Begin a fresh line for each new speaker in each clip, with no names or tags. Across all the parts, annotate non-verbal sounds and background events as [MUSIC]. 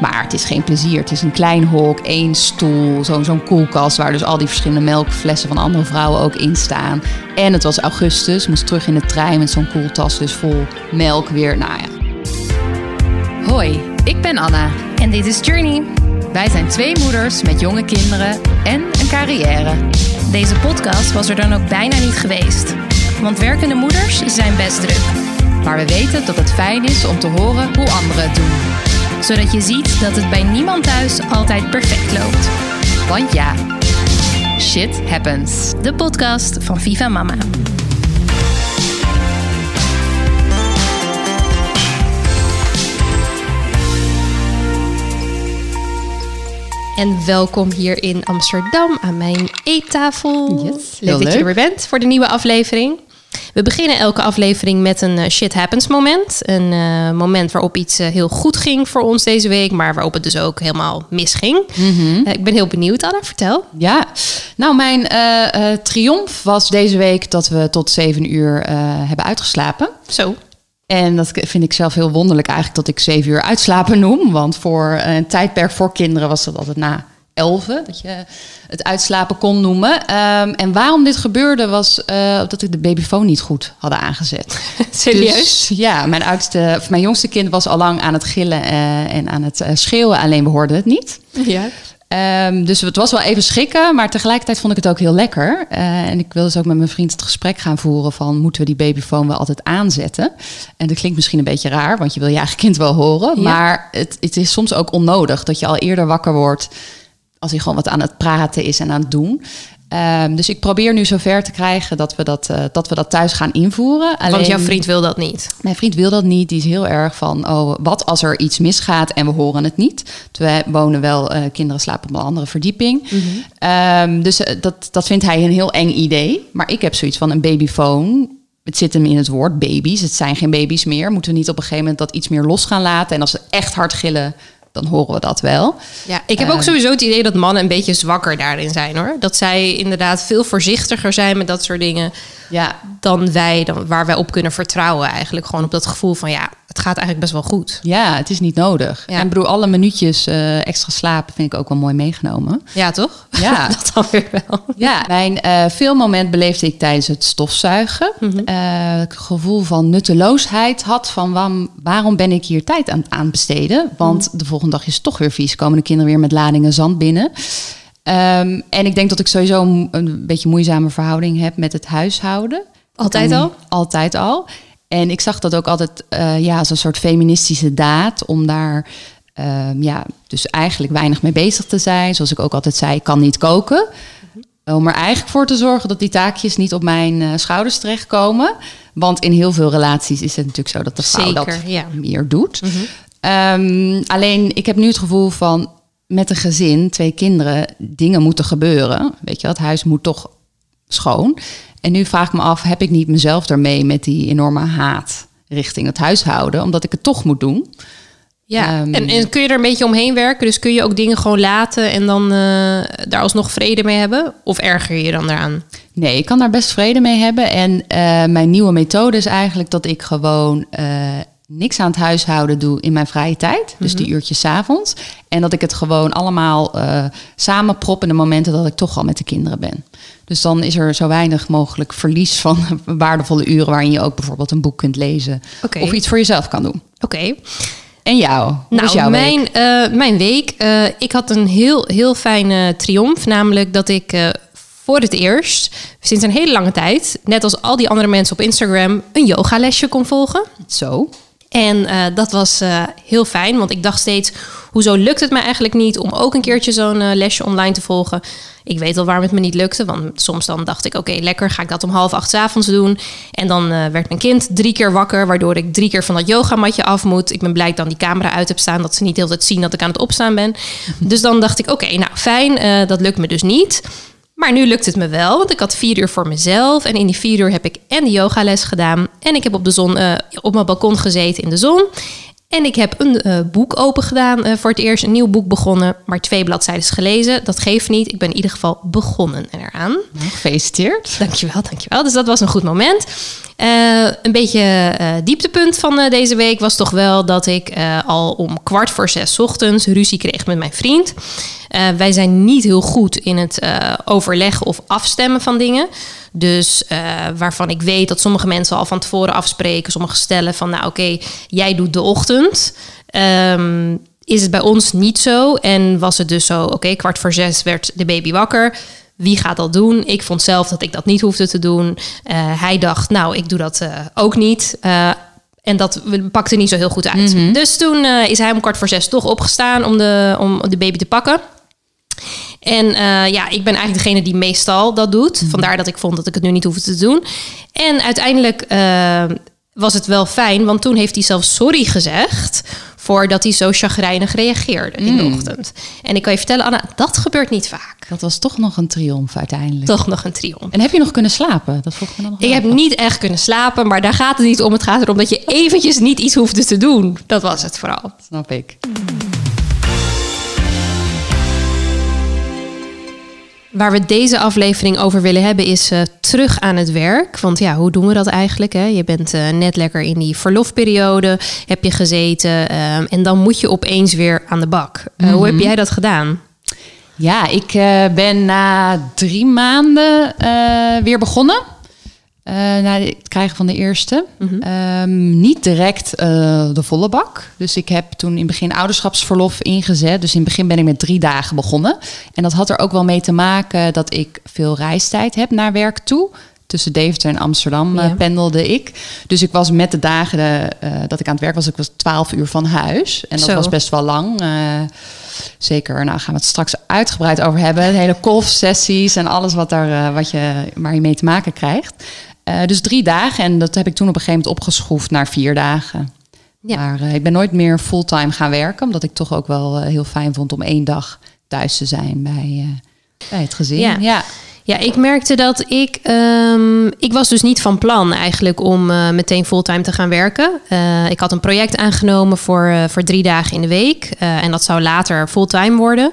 Maar het is geen plezier. Het is een klein hok, één stoel, zo'n zo'n koelkast waar dus al die verschillende melkflessen van andere vrouwen ook in staan. En het was augustus, moest terug in de trein met zo'n koeltas dus vol melk weer. Nou ja. Hoi, ik ben Anna.
En dit is Journey.
Wij zijn twee moeders met jonge kinderen en een carrière.
Deze podcast was er dan ook bijna niet geweest. Want werkende moeders zijn best druk.
Maar we weten dat het fijn is om te horen hoe anderen het doen.
Zodat je ziet dat het bij niemand thuis altijd perfect loopt.
Want ja, shit happens.
De podcast van Viva Mama. En welkom hier in Amsterdam aan mijn eettafel.
Yes,
leuk
heel
dat je er weer bent voor de nieuwe aflevering. We beginnen elke aflevering met een eh, shit happens moment. Een eh, moment waarop iets eh, heel goed ging voor ons deze week, maar waarop het dus ook helemaal misging. Eh, ik ben heel benieuwd, Anna, vertel.
Ja, nou mijn triomf was deze week dat we tot zeven uur hebben uitgeslapen.
Zo.
En dat vind ik zelf heel wonderlijk eigenlijk dat ik zeven uur uitslapen noem. Want voor een tijdperk voor kinderen was dat altijd na elfen. Dat je het uitslapen kon noemen. Ehm, en waarom dit gebeurde was eh, dat ik de babyfoon niet goed hadden aangezet. [LAUGHS]
Serieus?
Dus, ja, mijn, oudste, of mijn jongste kind was al lang aan het gillen eh, en aan het eh, schreeuwen. Alleen we hoorden het niet.
Ja.
Ehm, dus het was wel even schrikken, maar tegelijkertijd vond ik het ook heel lekker. En ik wilde dus ook met mijn vriend het gesprek gaan voeren van... moeten we die babyfoon wel altijd aanzetten? En dat klinkt misschien een beetje raar, want je wil je eigen kind wel horen.
Ja.
Maar het, het is soms ook onnodig dat je al eerder wakker wordt... als hij gewoon wat aan het praten is en aan het doen. Ehm, dus ik probeer nu zover te krijgen dat we dat, eh, dat, we dat thuis gaan invoeren.
Want
Alleen-
jouw vriend wil dat niet.
mijn vriend wil dat niet. Die is heel erg van, oh, wat als er iets misgaat en we horen het niet. Wij wonen wel, eh, kinderen slapen op een andere verdieping. Ehm, dus eh, dat, dat vindt hij een heel eng idee. Maar ik heb zoiets van een babyfoon. Het zit hem in het woord baby's. Het zijn geen baby's meer. Moeten we niet op een gegeven moment dat iets meer los gaan laten? En als ze echt hard gillen, dan horen we dat wel.
Ja, ik heb ook
Ehm.
sowieso het idee dat mannen een beetje zwakker daarin zijn hoor. Dat zij inderdaad veel voorzichtiger zijn met dat soort dingen
Ja,
dan wij, dan, waar wij op kunnen vertrouwen. Eigenlijk gewoon op dat gevoel van ja, het gaat eigenlijk best wel goed.
ja het is niet nodig.
Ja.
En ik bedoel, alle minuutjes eh, extra slapen vind ik ook wel mooi meegenomen.
Ja, toch?
Ja. [LAUGHS]
dat dan weer wel.
Ja, mijn eh filmmoment beleefde ik tijdens het stofzuigen. Eh, het gevoel van nutteloosheid had van waarom, waarom ben ik hier tijd aan, aan besteden? Want de volgende dag is het toch weer vies. Komen de kinderen weer met ladingen zand binnen. Ehm, en ik denk dat ik sowieso een, een beetje moeizame verhouding heb met het huishouden.
Altijd al?
Altijd al. En ik zag dat ook altijd eh, ja, als een soort feministische daad om daar ehm, ja, dus eigenlijk weinig mee bezig te zijn. Zoals ik ook altijd zei, ik kan niet koken. Om er eigenlijk voor te zorgen dat die taakjes niet op mijn eh, schouders terechtkomen. Want in heel veel relaties is het natuurlijk zo dat de vrouw
Zeker,
dat
ja.
meer doet. Ehm, alleen ik heb nu het gevoel van met een gezin, twee kinderen, dingen moeten gebeuren. Weet je, het huis moet toch schoon. En nu vraag ik me af, heb ik niet mezelf daarmee met die enorme haat richting het huishouden, omdat ik het toch moet doen?
Ja,
Ehm.
en, en kun je er een beetje omheen werken? Dus kun je ook dingen gewoon laten en dan eh, daar alsnog vrede mee hebben? Of erger je je dan daaraan?
Nee, ik kan daar best vrede mee hebben. En eh, mijn nieuwe methode is eigenlijk dat ik gewoon eh, niks aan het huishouden doe in mijn vrije tijd. Dus die uurtjes 's avonds. En dat ik het gewoon allemaal eh samenprop in de momenten dat ik toch al met de kinderen ben. Dus dan is er zo weinig mogelijk verlies van [LAUGHS] waardevolle uren waarin je ook bijvoorbeeld een boek kunt lezen. Of iets voor jezelf kan doen.
Oké.
En jou? Hoe
Nou,
jouw week?
mijn, eh, mijn week. eh, ik had een heel, heel fijne triomf. Namelijk dat ik voor het eerst, sinds een hele lange tijd, net als al die andere mensen op Instagram, een yogalesje kon volgen.
Zo.
En eh, dat was eh, heel fijn, want ik dacht steeds, hoezo lukt het me eigenlijk niet om ook een keertje zo'n eh, lesje online te volgen? Ik weet al waarom het me niet lukte, want soms dan dacht ik, oké, lekker, ga ik dat om half acht avonds doen. En dan werd mijn kind drie keer wakker, waardoor ik drie keer van dat yogamatje af moet. Ik ben blij dat ik dan die camera uit heb staan, dat ze niet de tijd zien dat ik aan het opstaan ben. Dus dan dacht ik, oké, nou fijn, dat lukt me dus niet. Maar nu lukt het me wel, want ik had vier uur voor mezelf. En in die vier uur heb ik en de yogales gedaan. En ik heb op, de zon, eh, op mijn balkon gezeten in de zon. En ik heb een eh, boek open gedaan eh, voor het eerst. Een nieuw boek begonnen, maar twee bladzijden gelezen. Dat geeft niet. Ik ben in ieder geval begonnen eraan.
Nou, gefeliciteerd.
Dankjewel, dankjewel. Dus dat was een goed moment. Eh, een beetje uh, dieptepunt van uh, deze week was toch wel dat ik al om kwart voor zes ochtends ruzie kreeg met mijn vriend. wij zijn niet heel goed in het overleggen of afstemmen van dingen. Dus waarvan ik weet dat sommige mensen al van tevoren afspreken, sommige stellen van, nou oké, jij doet de ochtend. Um, is het bij ons niet zo. En was het dus zo, oké, kwart voor zes werd de baby wakker. Wie gaat dat doen? Ik vond zelf dat ik dat niet hoefde te doen. Uh, hij dacht, nou, ik doe dat uh, ook niet. Uh, en dat pakte niet zo heel goed uit. Mm -hmm. Dus toen is hij om kwart voor zes toch opgestaan om de, om de baby te pakken. En ja, ik ben eigenlijk degene die meestal dat doet. Mhm. Vandaar dat ik vond dat ik het nu niet hoefde te doen. En uiteindelijk was het wel fijn, want toen heeft hij zelfs sorry gezegd voordat hij zo chagrijnig reageerde in de mm. ochtend. En ik kan je vertellen, Anna, dat gebeurt niet vaak.
Dat was toch nog een triomf uiteindelijk.
Toch nog een triomf.
En heb je nog kunnen slapen? Dat vroeg me dan nog
ik heb niet echt kunnen slapen, maar daar gaat het niet om. Het gaat erom dat je eventjes niet iets hoefde te doen. Dat was het vooral.
Snap ik.
Waar we deze aflevering over willen hebben is uh, terug aan het werk. Want ja, hoe doen we dat eigenlijk? Hè? Je bent uh, net lekker in die verlofperiode, heb je gezeten uh, en dan moet je opeens weer aan de bak. -hmm. Hoe heb mhm. jij dat gedaan?
Ja, ik ben na drie maanden weer begonnen. Uh, na het krijgen van de eerste. Mm -hmm. niet direct uh, de volle bak. Dus ik heb toen in het begin ouderschapsverlof ingezet. Dus in het begin ben ik met drie dagen begonnen. En dat had er ook wel mee te maken dat ik veel reistijd heb naar werk toe. Tussen Deventer en Amsterdam uh, pendelde ik. Dus ik was met de dagen dat ik aan het werk was, ik was 12 uur van huis. En dat Zo. was best wel lang. zeker, nou gaan we het straks uitgebreid over hebben. De hele kolfsessies en alles wat, daar, wat je, waar je mee te maken krijgt. Uh, dus drie dagen. En dat heb ik toen op een gegeven moment opgeschroefd naar vier dagen. Ja. Maar uh, ik ben nooit meer fulltime gaan werken. Omdat ik toch ook wel uh, heel fijn vond om één dag thuis te zijn bij, bij het gezin.
Ja. ja. Ja, ik merkte dat ik. Um, ik was dus niet van plan eigenlijk om meteen fulltime te gaan werken. Ik had een project aangenomen voor, voor drie dagen in de week. en dat zou later fulltime worden.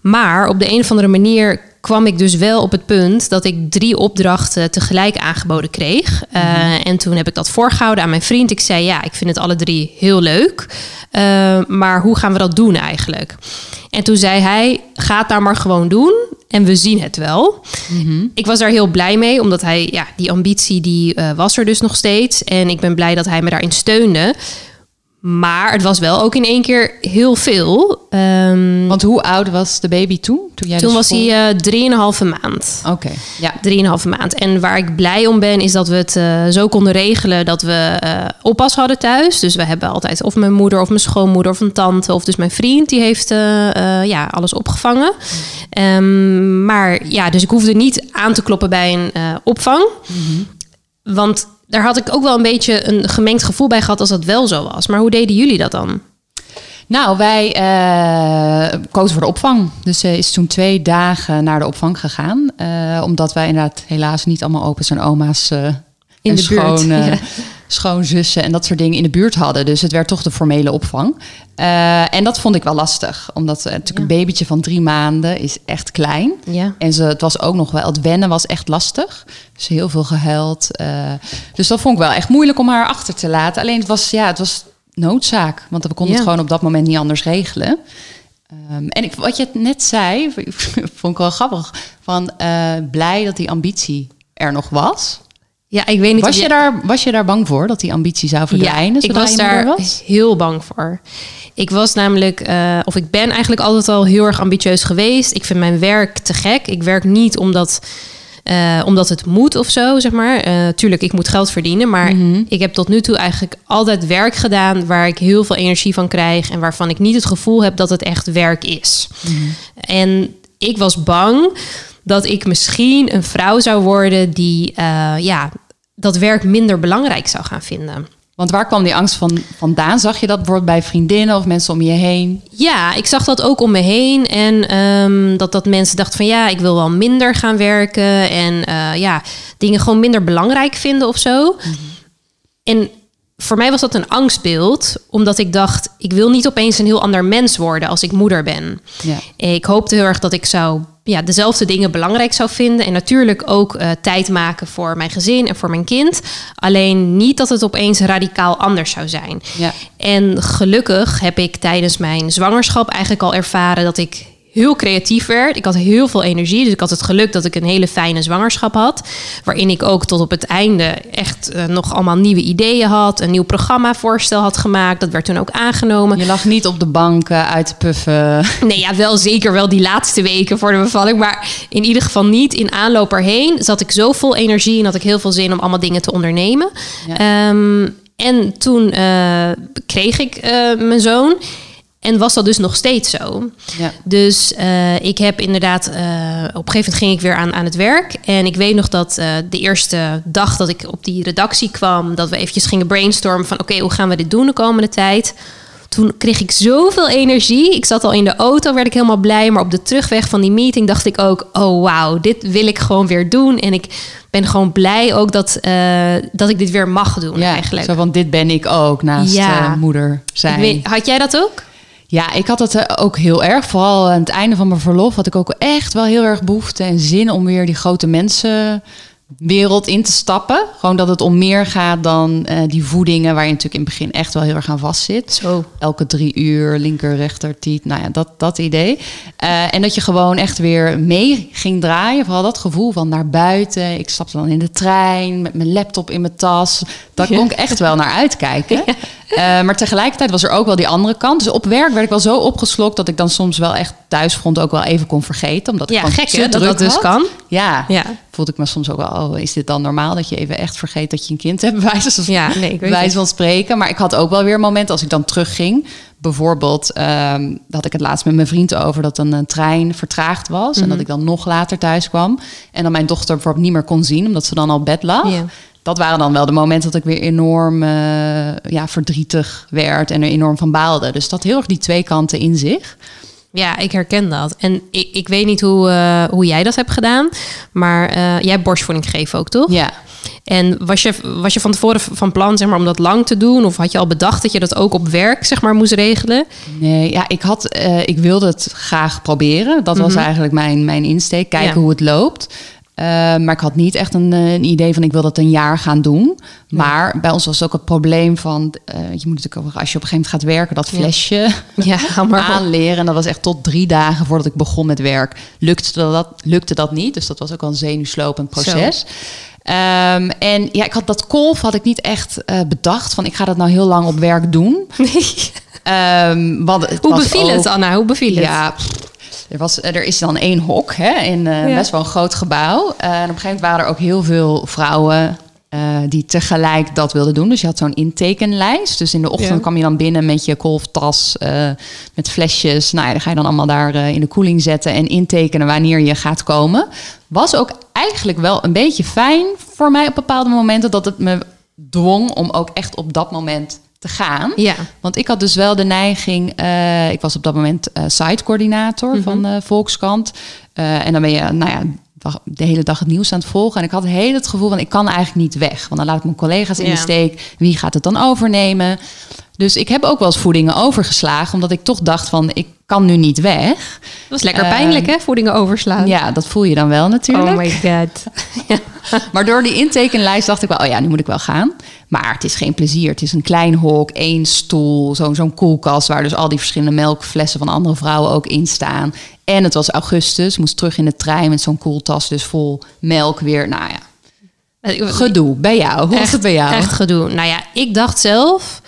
Maar op de een of andere manier kwam ik dus wel op het punt dat ik drie opdrachten tegelijk aangeboden kreeg. Uh, en toen heb ik dat voorgehouden aan mijn vriend. Ik zei: Ja, ik vind het alle drie heel leuk. Uh, maar hoe gaan we dat doen eigenlijk? En toen zei hij: Ga het nou maar gewoon doen. En we zien het wel. -hmm. Ik was daar heel blij mee, omdat hij, ja, die ambitie die uh, was er dus nog steeds. En ik ben blij dat hij me daarin steunde. Maar het was wel ook in één keer heel veel.
Um, Want hoe oud was de baby toen?
Toen, jij toen dus was hij uh, drieënhalve maand.
Oké, okay, ja.
Drieënhalve maand. En waar ik blij om ben, is dat we het uh, zo konden regelen dat we uh, oppas hadden thuis. Dus we hebben altijd of mijn moeder of mijn schoonmoeder of een tante of dus mijn vriend. Die heeft ja, alles opgevangen. Um, maar ja, dus ik hoefde niet aan te kloppen bij een opvang. Mm -hmm. Want daar had ik ook wel een beetje een gemengd gevoel bij gehad als dat wel zo was. Maar hoe deden jullie dat dan?
Nou, wij uh, kozen voor de opvang. Dus ze is toen twee dagen naar de opvang gegaan. Uh, omdat wij inderdaad helaas niet allemaal opa's en oma's in en de schoon, buurt. [LAUGHS] Ja schoonzussen en dat soort dingen in de buurt hadden. Dus het werd toch de formele opvang. Uh, en dat vond ik wel lastig, omdat uh, natuurlijk ja. een babytje van drie maanden is echt klein. Ja. En ze, het was ook nog wel, het wennen was echt lastig. Dus heel veel gehuild. Uh, dus dat vond ik wel echt moeilijk om haar achter te laten. Alleen het was, ja, het was noodzaak, want we konden ja. het gewoon op dat moment niet anders regelen. Um, en ik, wat je net zei, [LAUGHS] vond ik wel grappig. Van blij dat die ambitie er nog was.
Ja, ik weet niet.
Was je, daar, was je daar bang voor dat die ambitie zou verdwijnen?
Ja, ik was daar was? heel bang voor. Ik was namelijk, uh, of ik ben eigenlijk altijd al heel erg ambitieus geweest. Ik vind mijn werk te gek. Ik werk niet omdat, uh, omdat het moet of zo, zeg maar. Uh, tuurlijk, ik moet geld verdienen. Maar mm -hmm. ik heb tot nu toe eigenlijk altijd werk gedaan waar ik heel veel energie van krijg. En waarvan ik niet het gevoel heb dat het echt werk is. Mm -hmm. En ik was bang dat ik misschien een vrouw zou worden die ja, dat werk minder belangrijk zou gaan vinden.
Want waar kwam die angst van vandaan? Zag je dat bijvoorbeeld bij vriendinnen of mensen om je heen?
Ja, ik zag dat ook om me heen. En um, dat, dat mensen dachten van ja, ik wil wel minder gaan werken. En uh, ja, dingen gewoon minder belangrijk vinden of zo. Mm -hmm. En voor mij was dat een angstbeeld, omdat ik dacht, ik wil niet opeens een heel ander mens worden als ik moeder ben. Ja. Ik hoopte heel erg dat ik zou ja, dezelfde dingen belangrijk zou vinden. En natuurlijk ook eh, tijd maken voor mijn gezin en voor mijn kind. Alleen niet dat het opeens radicaal anders zou zijn.
Ja.
En gelukkig heb ik tijdens mijn zwangerschap eigenlijk al ervaren dat ik heel creatief werd. Ik had heel veel energie. Dus ik had het geluk dat ik een hele fijne zwangerschap had. Waarin ik ook tot op het einde echt eh, nog allemaal nieuwe ideeën had. Een nieuw programmavoorstel had gemaakt. Dat werd toen ook aangenomen.
Je lag niet op de bank eh, uit te puffen. [LAUGHS]
Nee, ja, wel zeker wel die laatste weken voor de bevalling. Maar in ieder geval niet in aanloop erheen. Zat ik zo vol energie en had ik heel veel zin om allemaal dingen te ondernemen.
Ja.
Ehm, en toen eh, kreeg ik mijn zoon. En was dat dus nog steeds zo.
Ja.
Dus eh, ik heb inderdaad, eh, op een gegeven moment ging ik weer aan, aan het werk. En ik weet nog dat eh, de eerste dag dat ik op die redactie kwam, dat we eventjes gingen brainstormen van oké, hoe gaan we dit doen de komende tijd? Toen kreeg ik zoveel energie. Ik zat al in de auto, werd ik helemaal blij. Maar op de terugweg van die meeting dacht ik ook: oh wauw, dit wil ik gewoon weer doen. En ik ben gewoon blij ook dat, dat ik dit weer mag doen
Ja,
eigenlijk.
Zo van, dit ben ik ook naast
Ja.
moeder zijn.
weet- had jij dat ook?
Ja, ik had het eh, ook heel erg. Vooral aan het einde van mijn verlof had ik ook echt wel heel erg behoefte en zin om weer die grote mensenwereld in te stappen. Gewoon dat het om meer gaat dan eh, die voedingen waar je natuurlijk in het begin echt wel heel erg aan vastzit.
Zo.
Elke drie uur, linker, rechter, tiet. Nou ja, dat, dat idee. Eh, en dat je gewoon echt weer mee ging draaien. Vooral dat gevoel van naar buiten. Ik stapte dan in de trein met mijn laptop in mijn tas. Daar kon ik echt wel naar uitkijken. [LAUGHS] Eh, maar tegelijkertijd was er ook wel die andere kant. Dus op werk werd ik wel zo opgeslokt dat ik dan soms wel echt thuisfront ook wel even kon vergeten. Omdat ik
Ja,
gewoon
gek
te
hè, dat
druk
dat dus
had.
kan.
Ja,
Ja.
voelde ik me soms ook wel, oh, is dit dan normaal dat je even echt vergeet dat je een kind hebt? [LAUGHS] Bij wijze,
Ja, nee, ik weet
wijze
het.
van spreken. Maar ik had ook wel weer momenten als ik dan terugging. Bijvoorbeeld, ehm daar had ik het laatst met mijn vriend over dat een, een trein vertraagd was.
Mhm.
En dat ik dan nog later thuis kwam. En dan mijn dochter bijvoorbeeld niet meer kon zien, omdat ze dan al bed lag. Dat waren dan wel de momenten dat ik weer enorm eh, ja, verdrietig werd en er enorm van baalde. Dus dat heel erg die twee kanten in zich.
Ja, ik herken dat. En ik, ik weet niet hoe, eh, hoe jij dat hebt gedaan. Maar eh, jij hebt borstvoeding gegeven ook, toch?
Ja,
En was je, was je van tevoren van plan zeg maar, om dat lang te doen? Of had je al bedacht dat je dat ook op werk zeg maar, moest regelen?
Nee, ja, ik, had, ik wilde het graag proberen. Dat was eigenlijk mijn, mijn insteek. Kijken
Mhm. Ja.
hoe het loopt. Eh, maar ik had niet echt een, eh, een idee van ik wil dat een jaar gaan doen. Maar bij ons was ook het probleem van... eh, je moet natuurlijk ook, als je op een gegeven moment gaat werken... dat
Ja.
flesje [LAUGHS]
Ja, hou maar
aanleren. En dat was echt tot drie dagen voordat ik begon met werk. Lukte dat, lukte dat niet. Dus dat was ook al een zenuwslopend proces. Ehm, en ja, ik had dat kolf had ik niet echt eh, bedacht. Van ik ga dat nou heel lang op werk doen. [LAUGHS] Ehm,
Hoe beviel het, Anna? Hoe beviel het?
Ja, er, was, er is dan één hok hè, in eh,
Ja.
best wel een groot gebouw. Eh, en op een gegeven moment waren er ook heel veel vrouwen eh, die tegelijk dat wilden doen. Dus je had zo'n intekenlijst. Dus in de ochtend
Ja.
kwam je dan binnen met je kolftas, eh, met flesjes. Nou ja, dan ga je dan allemaal daar eh, in de koeling zetten en intekenen wanneer je gaat komen. Was ook eigenlijk wel een beetje fijn voor mij op bepaalde momenten dat het me dwong om ook echt op dat moment te gaan.
Ja.
Want ik had dus wel de neiging, ik was op dat moment sitecoördinator van eh Volkskrant. Eh, en dan ben je, nou ja, dag- de hele dag het nieuws aan het volgen. En ik had heel het gevoel van, ik kan eigenlijk niet weg. Want dan laat ik mijn collega's in
Ja.
de steek. Wie gaat het dan overnemen? Dus ik heb ook wel eens voedingen overgeslagen, omdat ik toch dacht van, ik kan nu niet weg.
Dat was lekker
Eh,
pijnlijk, hè? Voedingen overslaan.
Ja, dat voel je dan wel natuurlijk.
Oh my god. [LAUGHS]
Maar door die intekenlijst dacht ik wel, oh ja, nu moet ik wel gaan. Maar het is geen plezier. Het is een klein hok, één stoel, zo'n zo'n koelkast... waar dus al die verschillende melkflessen van andere vrouwen ook in staan. En het was augustus, moest terug in de trein met zo'n koeltas... dus vol melk weer. Nou ja, gedoe bij jou. Hoe was het bij jou?
Echt gedoe. Nou ja, ik dacht zelf...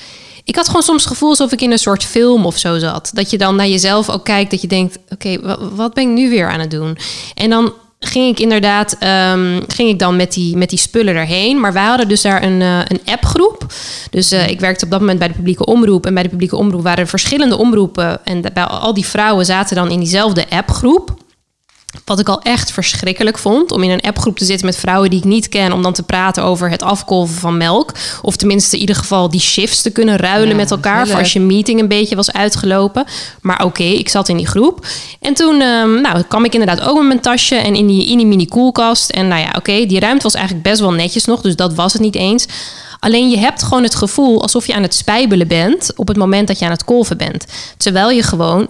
Ik had gewoon soms het gevoel alsof ik in een soort film of zo zat. Dat je dan naar jezelf ook kijkt. Dat je denkt, oké, wa- wat ben ik nu weer aan het doen? En dan ging ik inderdaad ehm, ging ik dan met die, met die spullen erheen. Maar wij hadden dus daar een, eh, een appgroep. Dus eh, ik werkte op dat moment bij de publieke omroep. En bij de publieke omroep waren er verschillende omroepen. En bij al die vrouwen zaten dan in diezelfde appgroep. Wat ik al echt verschrikkelijk vond. Om in een appgroep te zitten met vrouwen die ik niet ken. Om dan te praten over het afkolven van melk. Of tenminste in ieder geval die shifts te kunnen ruilen
Ja,
met elkaar. Voor als je meeting een beetje was uitgelopen. Maar oké, ik zat in die groep. En toen ehm, nou, kwam ik inderdaad ook met mijn tasje. En in die, in die mini koelkast. En nou ja, oké, die ruimte was eigenlijk best wel netjes nog. Dus dat was het niet eens. Alleen je hebt gewoon het gevoel alsof je aan het spijbelen bent op het moment dat je aan het kolven bent. Terwijl je gewoon 25%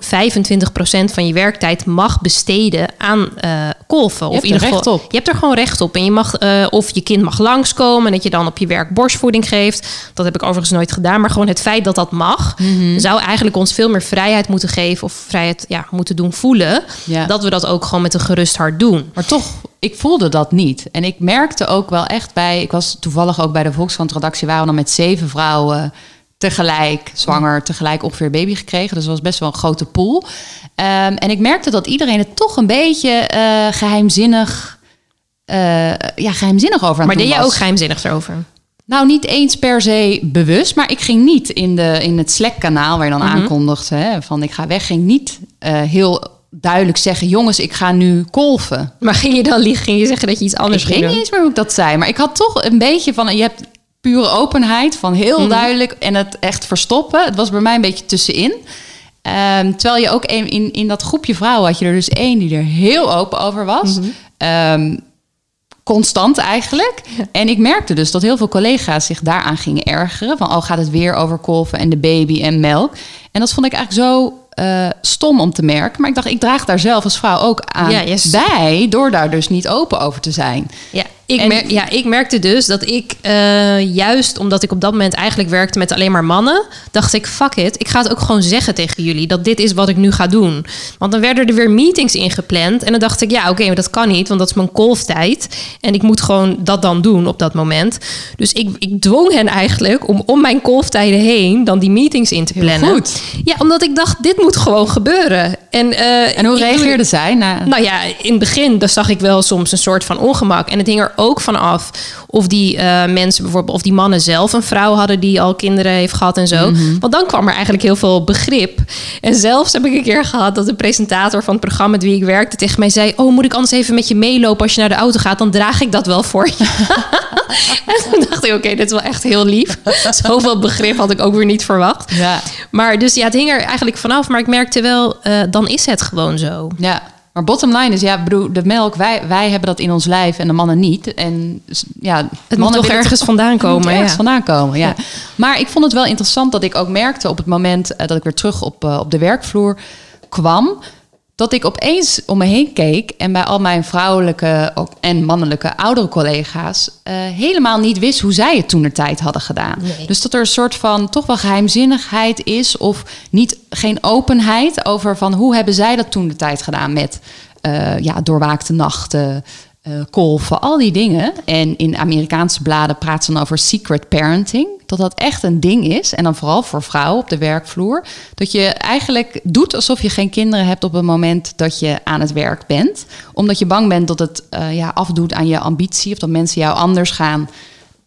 van je werktijd mag besteden aan uh, kolven.
Je of ieder geval, op.
Je hebt er gewoon recht op. En je mag, uh, of je kind mag langskomen en dat je dan op je werk borstvoeding geeft. Dat heb ik overigens nooit gedaan. Maar gewoon het feit dat dat mag, mhm. zou eigenlijk ons veel meer vrijheid moeten geven. Of vrijheid ja, moeten doen voelen. Dat we dat ook gewoon met een gerust hart doen.
Maar toch ik voelde dat niet. En ik merkte ook wel echt bij. Ik was toevallig ook bij de Volkskrant-redactie. waren we dan met zeven vrouwen tegelijk zwanger, tegelijk ongeveer baby gekregen. Dus dat was best wel een grote pool. Ehm, en ik merkte dat iedereen het toch een beetje uh, geheimzinnig. Uh, ja, geheimzinnig over aan
Maar deed jij ook geheimzinnig erover?
Nou, niet eens per se bewust, maar ik ging niet in, de, in het Slack-kanaal waar je dan mm aankondigt hè, van ik ga weg, ging niet uh, heel duidelijk zeggen: jongens, ik ga nu kolven.
Maar ging je dan liegen? Ging je zeggen dat je iets anders
ik
ging
weet niet eens meer hoe ik dat zei. Maar ik had toch een beetje van: je hebt pure openheid, van heel mhm. duidelijk en het echt verstoppen. Het was bij mij een beetje tussenin. Um, terwijl je ook een, in, in dat groepje vrouwen had je er dus één die er heel open over was. Mhm. Ehm, constant eigenlijk. En ik merkte dus dat heel veel collega's zich daaraan gingen ergeren. Van, oh, gaat het weer over kolven en de baby en melk? En dat vond ik eigenlijk zo uh, stom om te merken. Maar ik dacht, ik draag daar zelf als vrouw ook aan ja, bij... door daar dus niet open over te zijn.
Ja, ik, ja, ik merkte dus dat ik uh, juist omdat ik op dat moment eigenlijk werkte met alleen maar mannen, dacht ik: fuck it, ik ga het ook gewoon zeggen tegen jullie dat dit is wat ik nu ga doen. Want dan werden er weer meetings ingepland en dan dacht ik: ja, oké, maar dat kan niet, want dat is mijn kolftijd en ik moet gewoon dat dan doen op dat moment. Dus ik, ik dwong hen eigenlijk om om mijn kolftijden heen dan die meetings in te plannen.
goed.
Ja, omdat ik dacht: dit moet gewoon gebeuren. En, uh,
en hoe reageerde zij?
Nou ja, in het begin dan zag ik wel soms een soort van ongemak en het hing er ook vanaf of die uh, mensen bijvoorbeeld, of die mannen zelf een vrouw hadden die al kinderen heeft gehad en zo. Mhm. Want dan kwam er eigenlijk heel veel begrip. En zelfs heb ik een keer gehad dat de presentator van het programma met wie ik werkte tegen mij zei: Oh, moet ik anders even met je meelopen als je naar de auto gaat? Dan draag ik dat wel voor je. [LAUGHS] en toen dacht ik: Oké, dit is wel echt heel lief. [LAUGHS] Zoveel begrip had ik ook weer niet verwacht.
Ja.
Maar dus ja, het hing er eigenlijk vanaf. Maar ik merkte wel, uh, dan is het gewoon zo.
Ja. Maar bottom line is, ja, bedoel, de melk, wij, wij hebben dat in ons lijf en de mannen niet. En ja,
het moet toch ergens vandaan komen.
Ergens ja. vandaan komen, ja. Maar ik vond het wel interessant dat ik ook merkte op het moment eh, dat ik weer terug op, uh, op de werkvloer kwam, dat ik opeens om me heen keek en bij al mijn vrouwelijke en mannelijke oudere collega's uh, helemaal niet wist hoe zij het toen de tijd hadden gedaan. Dus dat er een soort van toch wel geheimzinnigheid is of niet geen openheid over van hoe hebben zij dat toen de tijd gedaan met uh, ja, doorwaakte nachten, uh, kolven, al die dingen. En in Amerikaanse bladen praat ze dan over secret parenting. Dat dat echt een ding is. En dan vooral voor vrouwen op de werkvloer. Dat je eigenlijk doet alsof je geen kinderen hebt op het moment dat je aan het werk bent. Omdat je bang bent dat het uh, ja, afdoet aan je ambitie. Of dat mensen jou anders gaan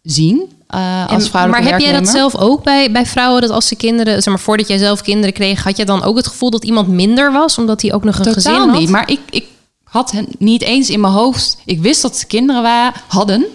zien. Uh, als
maar heb jij dat zelf ook bij, bij vrouwen? Dat als ze kinderen, zeg maar, voordat jij zelf kinderen kreeg, had je dan ook het gevoel dat iemand minder was, omdat hij ook nog een
Totaal
gezin had?
niet. Maar ik, ik had hen niet eens in mijn hoofd. Ik wist dat ze kinderen waren, hadden.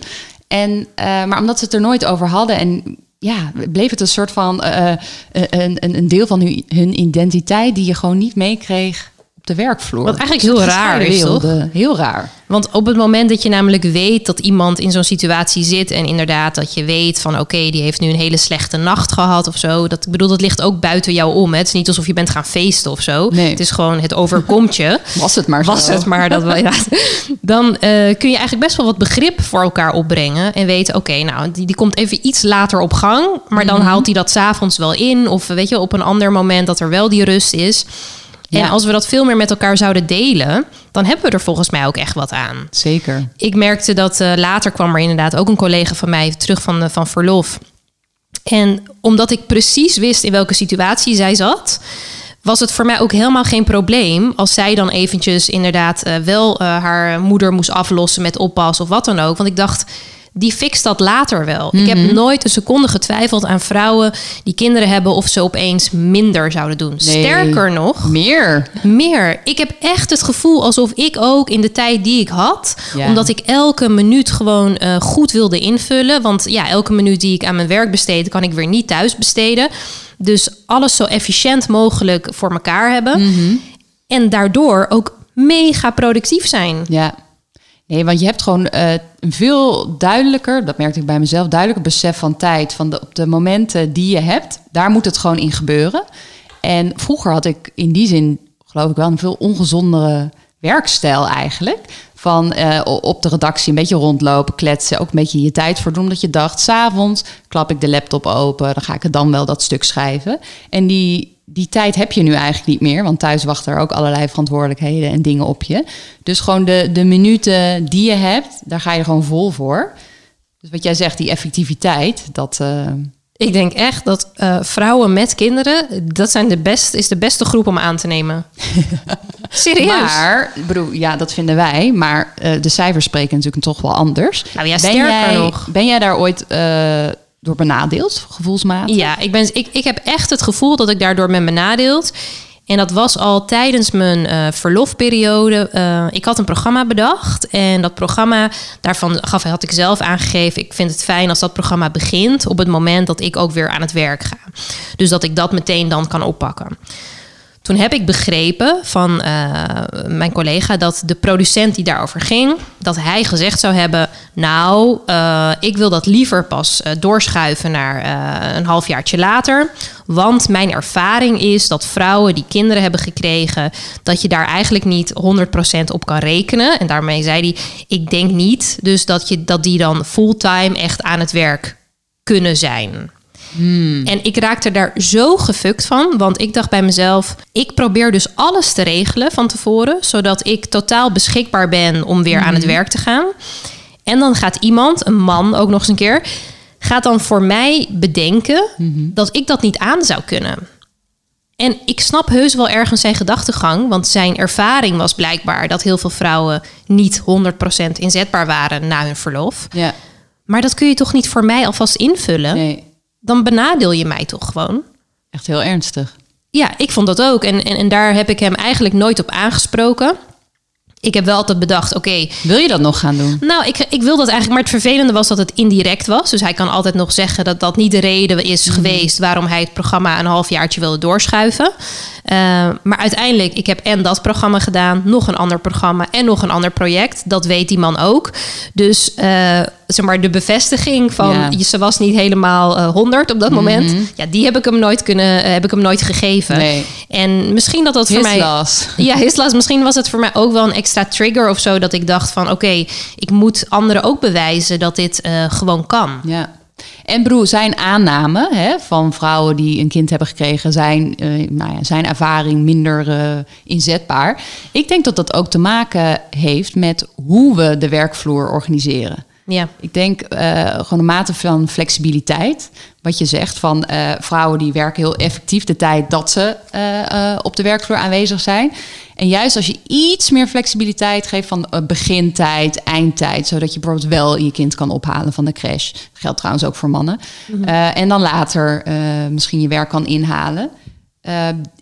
En, uh, maar omdat ze het er nooit over hadden en ja, bleef het een soort van uh, een, een deel van hun, hun identiteit die je gewoon niet meekreeg de werkvloer.
Wat eigenlijk heel raar is, toch?
Heel raar.
Want op het moment dat je namelijk weet dat iemand in zo'n situatie zit... en inderdaad dat je weet van oké, die heeft nu een hele slechte nacht gehad of zo... dat ik bedoel, dat ligt ook buiten jou om. Hè? Het is niet alsof je bent gaan feesten of zo.
Nee.
Het is gewoon, het overkomt je. [LAUGHS]
Was het maar zo.
Was het maar. Dat wel, ja. [LAUGHS] Dan uh, kun je eigenlijk best wel wat begrip voor elkaar opbrengen... en weten, oké, nou, die, die komt even iets later op gang... maar dan mm haalt hij dat s'avonds wel in... of weet je, op een ander moment dat er wel die rust is... En als we dat veel meer met elkaar zouden delen, dan hebben we er volgens mij ook echt wat aan.
Zeker.
Ik merkte dat uh, later kwam er inderdaad ook een collega van mij terug van, uh, van verlof. En omdat ik precies wist in welke situatie zij zat, was het voor mij ook helemaal geen probleem als zij dan eventjes inderdaad uh, wel haar moeder moest aflossen met oppas of wat dan ook. Want ik dacht, die fixt dat later wel. Ik heb mhm. nooit een seconde getwijfeld aan vrouwen die kinderen hebben of ze opeens minder zouden doen. Sterker nog,
meer.
Meer. Ik heb echt het gevoel alsof ik ook in de tijd die ik had, omdat ik elke minuut gewoon uh, goed wilde invullen. Want ja, elke minuut die ik aan mijn werk besteed, kan ik weer niet thuis besteden. Dus alles zo efficiënt mogelijk voor elkaar hebben.
Mhm.
En daardoor ook mega productief zijn.
Ja. Nee, want je hebt gewoon een veel duidelijker, dat merkte ik bij mezelf, duidelijker besef van tijd. Van de, op de momenten die je hebt, daar moet het gewoon in gebeuren. En vroeger had ik in die zin, geloof ik wel, een veel ongezondere werkstijl eigenlijk. Van uh, op de redactie een beetje rondlopen, kletsen, ook een beetje je tijd voor doen. Dat je dacht, s'avonds klap ik de laptop open, dan ga ik er dan wel dat stuk schrijven. En die, die tijd heb je nu eigenlijk niet meer, want thuis wachten er ook allerlei verantwoordelijkheden en dingen op je. Dus gewoon de, de minuten die je hebt, daar ga je gewoon vol voor. Dus wat jij zegt, die effectiviteit, dat. Uh...
Ik denk echt dat uh, vrouwen met kinderen, dat zijn de best, is de beste groep om aan te nemen. [LAUGHS] Serieus?
Maar, bedoel, ja, dat vinden wij. Maar uh, de cijfers spreken natuurlijk toch wel anders.
Nou ja,
ben jij,
nog.
Ben jij daar ooit door benadeeld, gevoelsmatig?
Ja, ik, ben, ik, ik heb echt het gevoel dat ik daardoor ben benadeeld. En dat was al tijdens mijn uh, verlofperiode. Uh, ik had een programma bedacht. En dat programma, daarvan gaf, had ik zelf aangegeven. Ik vind het fijn als dat programma begint op het moment dat ik ook weer aan het werk ga. Dus dat ik dat meteen dan kan oppakken. Toen heb ik begrepen van uh, mijn collega dat de producent die daarover ging, dat hij gezegd zou hebben: Nou, uh, ik wil dat liever pas uh, doorschuiven naar een halfjaartje later. Want mijn ervaring is dat vrouwen die kinderen hebben gekregen, dat je daar eigenlijk niet 100% op kan rekenen. En daarmee zei hij: Ik denk niet dus dat, je, dat die dan fulltime echt aan het werk kunnen zijn.
Hmm.
En ik raakte daar zo gefukt van, want ik dacht bij mezelf: ik probeer dus alles te regelen van tevoren, zodat ik totaal beschikbaar ben om weer aan het
Hmm.
werk te gaan. En dan gaat iemand, een man ook nog eens een keer, gaat dan voor mij bedenken
Hmm.
dat ik dat niet aan zou kunnen. En ik snap heus wel ergens zijn gedachtegang, want zijn ervaring was blijkbaar dat heel veel vrouwen niet 100% inzetbaar waren na hun verlof.
Ja,
Maar dat kun je toch niet voor mij alvast invullen?
nee,
Dan benadeel je mij toch gewoon?
echt heel ernstig.
Ja, ik vond dat ook. En, en, en daar heb ik hem eigenlijk nooit op aangesproken. Ik heb wel altijd bedacht, oké,
Wil je dat nog gaan doen?
nou, ik, ik wil dat eigenlijk. Maar het vervelende was dat het indirect was. Dus hij kan altijd nog zeggen dat dat niet de reden is geweest waarom hij het programma een halfjaartje wilde doorschuiven. Uh, maar uiteindelijk, ik heb en dat programma gedaan, nog een ander programma en nog een ander project. Dat weet die man ook. Dus uh, zeg maar, de bevestiging van
Ja.
ze was niet helemaal uh, 100 op dat moment. Ja, die heb ik hem nooit kunnen, eh, heb ik hem nooit gegeven.
Nee.
En misschien dat dat voor
His
mij. Ja, Hislas. Misschien was het voor mij ook wel een extra trigger of zo. Dat ik dacht van oké, ik moet anderen ook bewijzen dat dit eh, gewoon kan.
Ja. En broer, zijn aanname hè, van vrouwen die een kind hebben gekregen, zijn, eh, nou ja, zijn ervaring minder eh, inzetbaar. Ik denk dat dat ook te maken heeft met hoe we de werkvloer organiseren.
Ja.
Ik denk eh, gewoon een mate van flexibiliteit. Wat je zegt van eh, vrouwen die werken heel effectief de tijd dat ze eh, op de werkvloer aanwezig zijn. En juist als je iets meer flexibiliteit geeft van begintijd, eindtijd, zodat je bijvoorbeeld wel je kind kan ophalen van de crash. Dat geldt trouwens ook voor mannen. Eh, en dan later misschien je werk kan inhalen.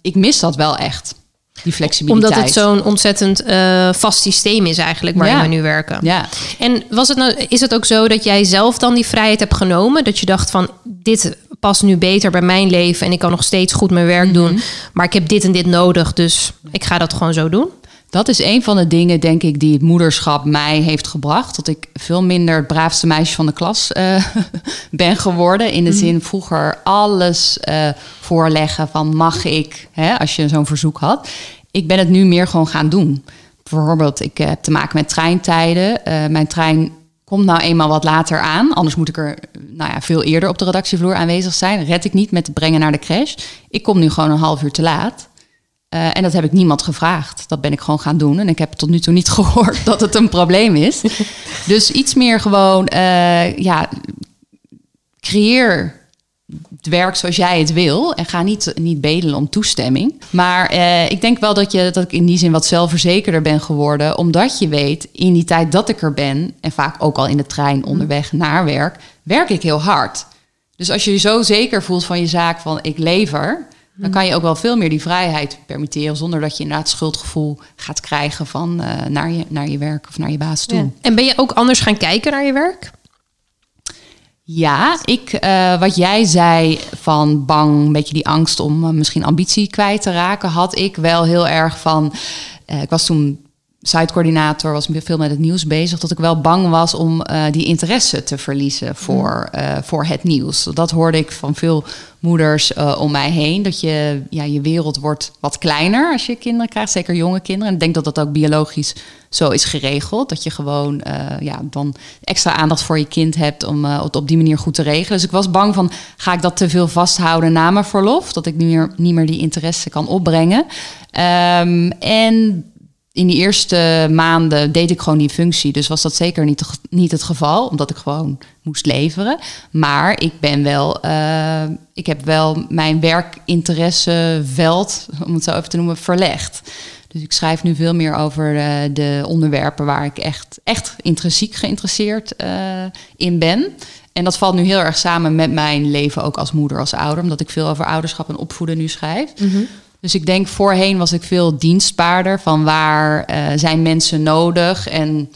Ik mis dat wel echt, die flexibiliteit.
Omdat het zo'n ontzettend eh, vast systeem is eigenlijk waarin
Ja.
we nu werken.
Ja.
En was het nou, is het ook zo dat jij zelf dan die vrijheid hebt genomen? Dat je dacht van dit past nu beter bij mijn leven en ik kan nog steeds goed mijn werk doen. Maar ik heb dit en dit nodig, dus ik ga dat gewoon zo doen.
Dat is een van de dingen, denk ik, die het moederschap mij heeft gebracht. Dat ik veel minder het braafste meisje van de klas eh, [LAUGHS] ben geworden. In de zin vroeger alles eh, voorleggen van mag ik, hè, als je zo'n verzoek had. Ik ben het nu meer gewoon gaan doen. Bijvoorbeeld, ik heb te maken met treintijden. Eh, mijn trein komt nou eenmaal wat later aan. Anders moet ik er nou ja, veel eerder op de redactievloer aanwezig zijn. Red ik niet met brengen naar de crash. Ik kom nu gewoon een half uur te laat. Uh, en dat heb ik niemand gevraagd. Dat ben ik gewoon gaan doen. En ik heb tot nu toe niet [LAUGHS] gehoord dat het een probleem is. [LAUGHS] dus iets meer gewoon, uh, ja, creëer het werk zoals jij het wil. En ga niet, niet bedelen om toestemming. Maar uh, ik denk wel dat, je, dat ik in die zin wat zelfverzekerder ben geworden. Omdat je weet, in die tijd dat ik er ben... en vaak ook al in de trein onderweg naar werk... werk ik heel hard. Dus als je je zo zeker voelt van je zaak van ik lever... dan kan je ook wel veel meer die vrijheid permitteren... zonder dat je inderdaad schuldgevoel gaat krijgen van uh, naar, je, naar je werk of naar je baas toe. Ja.
En ben je ook anders gaan kijken naar je werk?
Ja, ik, uh, wat jij zei van bang, een beetje die angst om uh, misschien ambitie kwijt te raken, had ik wel heel erg van. Ik was toen sitecoördinator, was veel met het nieuws bezig, dat ik wel bang was om uh, die interesse te verliezen voor, uh, voor het nieuws. Dat hoorde ik van veel moeders uh, om mij heen. Dat je, ja, je wereld wordt wat kleiner als je kinderen krijgt, zeker jonge kinderen. En ik denk dat dat ook biologisch zo is geregeld. Dat je gewoon ja, dan extra aandacht voor je kind hebt om het op die manier goed te regelen. Dus ik was bang van, ga ik dat te veel vasthouden na mijn verlof? Dat ik niet meer, niet meer die interesse kan opbrengen. Um, en in die eerste maanden deed ik gewoon die functie. Dus was dat zeker niet, niet het geval, omdat ik gewoon moest leveren. Maar ik ben wel, uh, ik heb wel mijn werkinteresseveld, om het zo even te noemen, verlegd. Dus ik schrijf nu veel meer over uh, de onderwerpen waar ik echt, echt intrinsiek geïnteresseerd uh, in ben. En dat valt nu heel erg samen met mijn leven ook als moeder, als ouder. Omdat ik veel over ouderschap en opvoeden nu schrijf. -hmm. Dus ik denk voorheen was ik veel dienstbaarder van waar uh, zijn mensen nodig en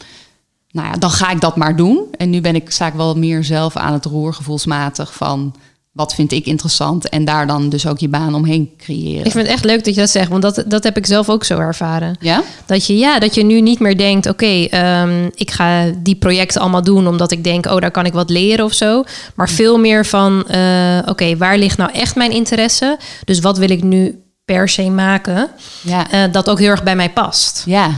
nou ja, dan ga ik dat maar doen. En nu ben ik sta ik wel meer zelf aan het roer gevoelsmatig van wat vind ik interessant en daar dan dus ook je baan omheen creëren.
Ik vind het echt leuk dat je dat zegt, want dat, dat heb ik zelf ook zo ervaren.
Ja?
Dat je, ja, dat je nu niet meer denkt, oké, okay, um, ik ga die projecten allemaal doen omdat ik denk, oh, daar kan ik wat leren of zo. Maar veel meer van, uh, oké, okay, waar ligt nou echt mijn interesse? Dus wat wil ik nu per se maken, ja. Uh, dat ook heel erg bij mij past.
Ja,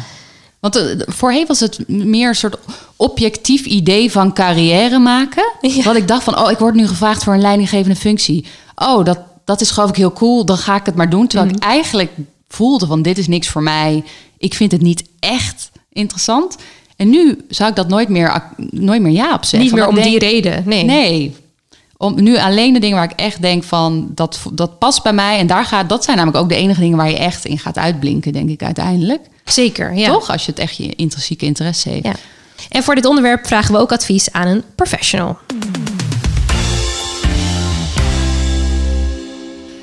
want uh, voorheen was het meer een soort objectief idee van carrière maken. [LAUGHS] Ja. Wat ik dacht van, oh, ik word nu gevraagd voor een leidinggevende functie. Oh, dat, dat is geloof ik heel cool, dan ga ik het maar doen. Terwijl mm. ik eigenlijk voelde van, dit is niks voor mij. Ik vind het niet echt interessant. En nu zou ik dat nooit meer, nooit meer ja op zeggen.
Niet meer om denk, die reden, nee.
Nee, om nu alleen de dingen waar ik echt denk van dat, dat past bij mij. En daar gaat, dat zijn namelijk ook de enige dingen waar je echt in gaat uitblinken, denk ik uiteindelijk.
Zeker, ja.
Toch? Als je het echt je intrinsieke interesse heeft. Ja.
En voor dit onderwerp vragen we ook advies aan een professional.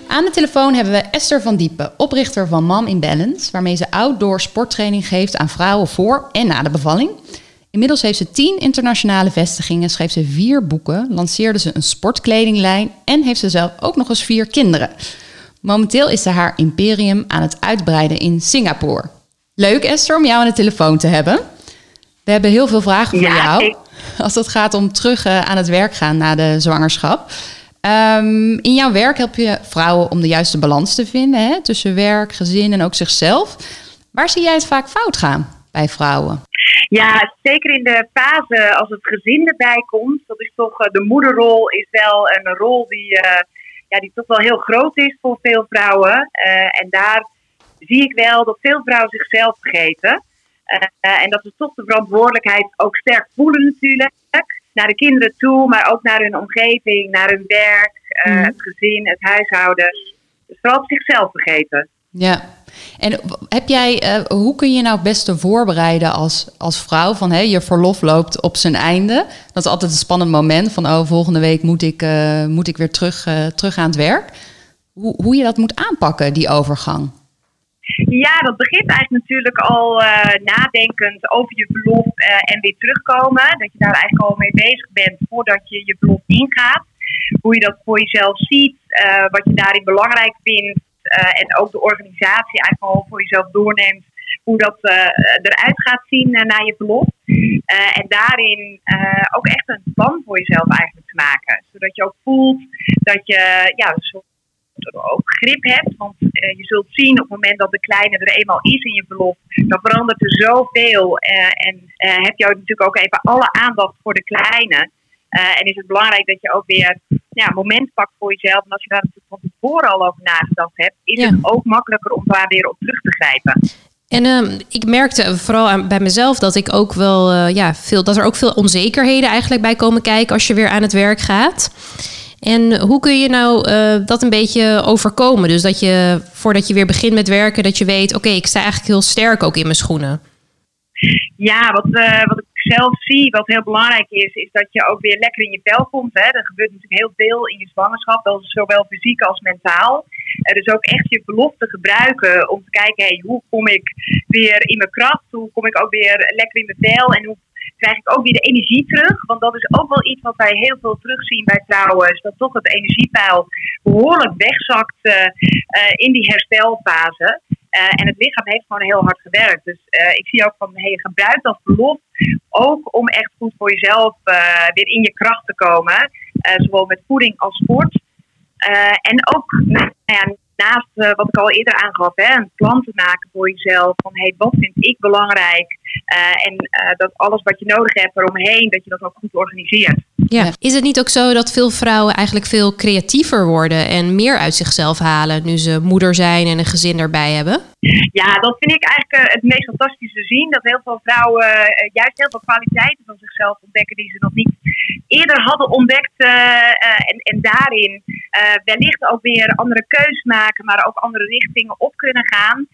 Aan de telefoon hebben we Esther van Diepen, oprichter van Mom in Balance, waarmee ze outdoor sporttraining geeft aan vrouwen voor en na de bevalling. Inmiddels heeft ze tien internationale vestigingen, schreef ze vier boeken, lanceerde ze een sportkledinglijn en heeft ze zelf ook nog eens vier kinderen. Momenteel is ze haar imperium aan het uitbreiden in Singapore. Leuk Esther om jou aan de telefoon te hebben. We hebben heel veel vragen voor ja, jou. Ik... Als het gaat om terug uh, aan het werk gaan na de zwangerschap. Um, in jouw werk help je vrouwen om de juiste balans te vinden hè, tussen werk, gezin en ook zichzelf. Waar zie jij het vaak fout gaan bij vrouwen?
Ja, zeker in de fase als het gezin erbij komt. Dat is toch, de moederrol is wel een rol die, uh, ja, die toch wel heel groot is voor veel vrouwen. Uh, en daar zie ik wel dat veel vrouwen zichzelf vergeten. Uh, en dat ze toch de verantwoordelijkheid ook sterk voelen natuurlijk. Naar de kinderen toe, maar ook naar hun omgeving, naar hun werk, mm. het gezin, het huishouden. Dus vooral op zichzelf vergeten.
Ja, en heb jij, uh, hoe kun je nou het beste voorbereiden als, als vrouw van hey, je verlof loopt op zijn einde? Dat is altijd een spannend moment van oh, volgende week moet ik, uh, moet ik weer terug, uh, terug aan het werk. Hoe, hoe je dat moet aanpakken, die overgang?
Ja, dat begint eigenlijk natuurlijk al nadenkend over je verlof en weer terugkomen. Dat je daar eigenlijk al mee bezig bent voordat je je verlof ingaat. Hoe je dat voor jezelf ziet, wat je daarin belangrijk vindt. Uh, en ook de organisatie eigenlijk al voor jezelf doorneemt hoe dat uh, eruit gaat zien uh, na je verlof. en daarin ook echt een plan voor jezelf eigenlijk te maken. Zodat je ook voelt dat je ja, ook grip hebt. Want je zult zien op het moment dat de kleine er eenmaal is in je verlof, dan verandert er zoveel. en heb je natuurlijk ook even alle aandacht voor de kleine. en is het belangrijk dat je ook weer ja, moment pakt voor jezelf. En als je daar natuurlijk van tevoren al over nagedacht hebt, is het ook makkelijker om daar weer op terug te grijpen.
En uh, ik merkte vooral aan, bij mezelf dat ik ook wel uh, ja, veel, dat er ook veel onzekerheden eigenlijk bij komen kijken als je weer aan het werk gaat. En hoe kun je nou uh, dat een beetje overkomen? Dus dat je voordat je weer begint met werken, dat je weet, oké, okay, ik sta eigenlijk heel sterk ook in mijn schoenen.
Ja, wat, uh, wat ik zelf zie, wat heel belangrijk is, is dat je ook weer lekker in je vel komt. Hè. Er gebeurt natuurlijk heel veel in je zwangerschap, zowel fysiek als mentaal. Uh, dus ook echt je belofte gebruiken om te kijken, hey, hoe kom ik weer in mijn kracht? Hoe kom ik ook weer lekker in mijn vel? En hoe krijg ik ook weer de energie terug? Want dat is ook wel iets wat wij heel veel terugzien bij vrouwen. Is dat toch het energiepeil behoorlijk wegzakt uh, in die herstelfase. En het lichaam heeft gewoon heel hard gewerkt. Dus ik zie ook van, hey, gebruik dat verlof ook om echt goed voor jezelf weer in je kracht te komen. zowel met voeding als sport. en ook nou ja, naast wat ik al eerder aangaf, hè, een plan te maken voor jezelf. Van hey, wat vind ik belangrijk? En dat alles wat je nodig hebt eromheen, dat je dat ook goed organiseert.
Ja. Is het niet ook zo dat veel vrouwen eigenlijk veel creatiever worden en meer uit zichzelf halen nu ze moeder zijn en een gezin erbij hebben?
Ja, dat vind ik eigenlijk het meest fantastische te zien. Dat heel veel vrouwen juist heel veel kwaliteiten van zichzelf ontdekken die ze nog niet eerder hadden ontdekt. en, en daarin wellicht ook weer andere keuzes maken, maar ook andere richtingen op kunnen gaan.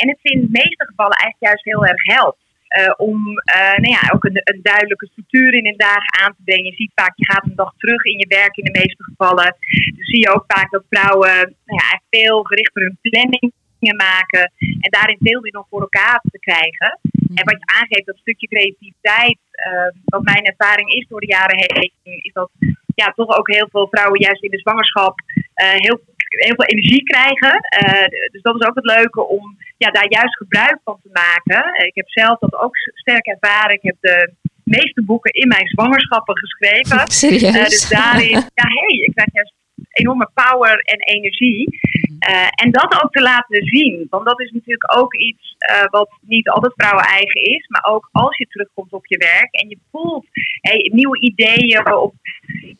en het in de meeste gevallen eigenlijk juist heel erg helpt. Uh, om uh, nou ja, ook een, een, duidelijke structuur in een dag aan te brengen. Je ziet vaak, je gaat een dag terug in je werk in de meeste gevallen. Dus zie je ook vaak dat vrouwen nou ja, veel gerichter hun planning maken. En daarin veel meer nog voor elkaar te krijgen. Mhm. En wat je aangeeft, dat stukje creativiteit, uh, wat mijn ervaring is door de jaren heen, is dat ja, toch ook heel veel vrouwen juist in de zwangerschap heel heel veel energie krijgen. Uh, dus dat is ook het leuke om ja, daar juist gebruik van te maken. Ik heb zelf dat ook sterk ervaren. Ik heb de meeste boeken in mijn zwangerschappen geschreven. [LAUGHS]
Serieus? Uh,
dus daarin, ja, hey, ik krijg juist enorme power en energie. Uh, en dat ook te laten zien. Want dat is natuurlijk ook iets uh, wat niet altijd vrouwen eigen is. Maar ook als je terugkomt op je werk en je voelt hey, nieuwe ideeën. Of,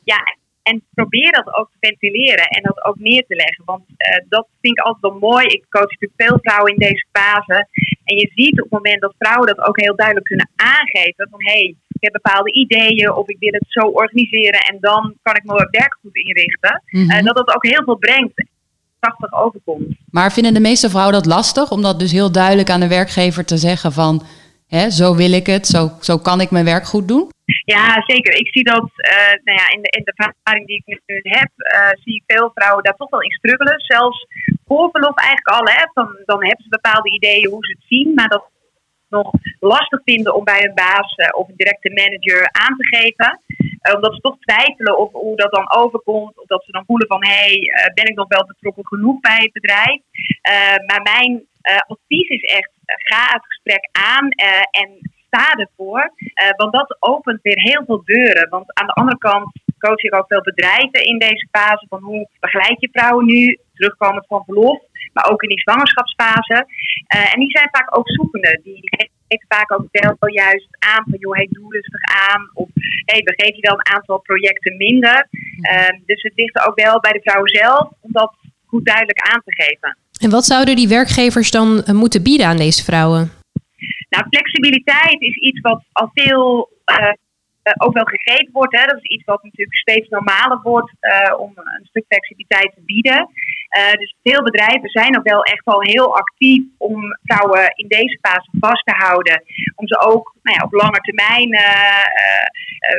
ja, en probeer dat ook te ventileren en dat ook neer te leggen. Want uh, dat vind ik altijd wel mooi. Ik coach natuurlijk veel vrouwen in deze fase. En je ziet op het moment dat vrouwen dat ook heel duidelijk kunnen aangeven. Van hé, hey, ik heb bepaalde ideeën of ik wil het zo organiseren. En dan kan ik mijn werk goed inrichten. Mm -hmm. uh, dat dat ook heel veel brengt. Prachtig overkomt.
Maar vinden de meeste vrouwen dat lastig? Om dat dus heel duidelijk aan de werkgever te zeggen van... Hè, zo wil ik het, zo, zo kan ik mijn werk goed doen?
Ja, zeker. Ik zie dat uh, nou ja, in, de, in de ervaring die ik nu heb, uh, zie ik veel vrouwen daar toch wel in struggelen. Zelfs voor verlof eigenlijk al. Van, dan hebben ze bepaalde ideeën hoe ze het zien, maar dat nog lastig vinden om bij een baas uh, of een directe manager aan te geven. omdat ze toch twijfelen of hoe dat dan overkomt. Of dat ze dan voelen van, hé, hey, ben ik nog wel betrokken genoeg bij het bedrijf? maar mijn advies is echt, ga het gesprek aan en sta ervoor. Uh, want dat opent weer heel veel deuren. Want aan de andere kant coach ik ook veel bedrijven in deze fase. Van hoe begeleid je vrouwen nu, terugkomend van verlof. Maar ook in die zwangerschapsfase. Uh, en die zijn vaak ook zoekende. Die geven vaak ook wel juist aan van joh, hey, doe rustig aan. Of hey, we geven je wel een aantal projecten minder. Uh, dus het ligt ook wel bij de vrouw zelf om dat goed duidelijk aan te geven.
En wat zouden die werkgevers dan moeten bieden aan deze vrouwen?
Nou, flexibiliteit is iets wat al veel uh, ook wel gegeven wordt. Hè. Dat is iets wat natuurlijk steeds normaler wordt om een stuk flexibiliteit te bieden. Dus veel bedrijven zijn ook wel echt al heel actief om vrouwen in deze fase vast te houden. Om ze ook nou ja, op lange termijn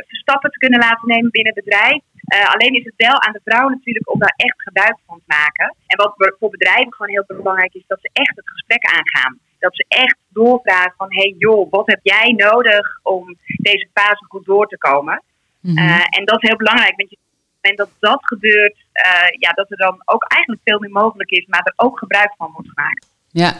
stappen te kunnen laten nemen binnen het bedrijf. Uh, alleen is het wel aan de vrouw natuurlijk om daar echt gebruik van te maken. En wat voor bedrijven gewoon heel belangrijk is, dat ze echt het gesprek aangaan dat ze echt doorvragen van, hey joh, wat heb jij nodig om deze fase goed door te komen? Mm en dat is heel belangrijk, want je en dat dat gebeurt, uh, ja, dat er dan ook eigenlijk veel meer mogelijk is, maar er ook gebruik van wordt gemaakt.
Ja,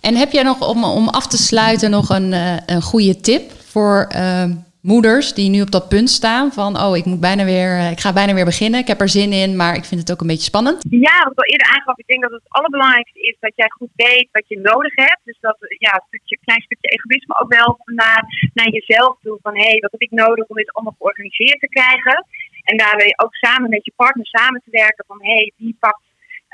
en heb jij nog om, om af te sluiten nog een, uh, een goede tip voor uh, moeders die nu op dat punt staan van oh, ik moet bijna weer, eh, ik ga bijna weer beginnen. Ik heb er zin in, maar ik vind het ook een beetje spannend.
Ja, wat ik al eerder aangaf, ik denk dat het allerbelangrijkste is dat jij goed weet wat je nodig hebt. Dus dat ja, een stukje, klein stukje egoïsme ook wel naar, naar jezelf toe. Van hé, hey, wat heb ik nodig om dit allemaal georganiseerd te krijgen? En daarbij ook samen met je partner samen te werken van hey, wie pakt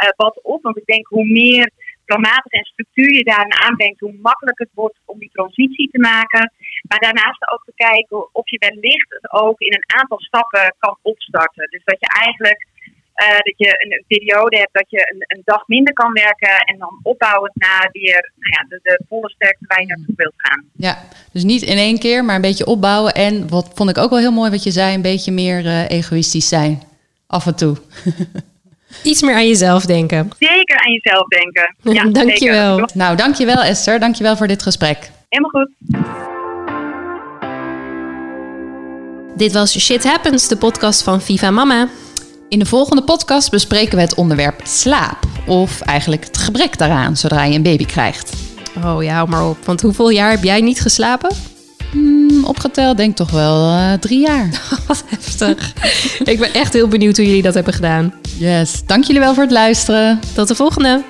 uh, wat op? Want ik denk hoe meer planmatig en structuur je daarin aanbrengt, hoe makkelijker het wordt om die transitie te maken. Maar daarnaast ook te kijken of je wellicht het ook in een aantal stappen kan opstarten. Dus dat je eigenlijk uh, dat je een, periode hebt dat je een, een, dag minder kan werken en dan opbouwend naar weer nou ja, de, de, volle sterkte waar je naartoe wilt gaan.
Ja, dus niet in één keer, maar een beetje opbouwen. En wat vond ik ook wel heel mooi wat je zei, een beetje meer uh, egoïstisch zijn. Af en toe. [LAUGHS]
Iets meer aan jezelf denken.
Zeker aan jezelf denken. [LAUGHS] Ja,
dankjewel.
Zeker. Nou, dankjewel Esther. Dankjewel voor dit gesprek.
Helemaal goed.
Dit was Shit Happens, de podcast van Viva Mama.
In de volgende podcast bespreken we het onderwerp slaap. of eigenlijk het gebrek daaraan zodra je een baby krijgt.
Oh ja, hou maar op. Want hoeveel jaar heb jij niet geslapen?
Hmm, opgeteld denk ik toch wel uh, drie jaar. [LAUGHS]
Wat heftig. ik ben echt heel benieuwd hoe jullie dat hebben gedaan.
Yes, dank jullie wel voor het luisteren.
Tot de volgende.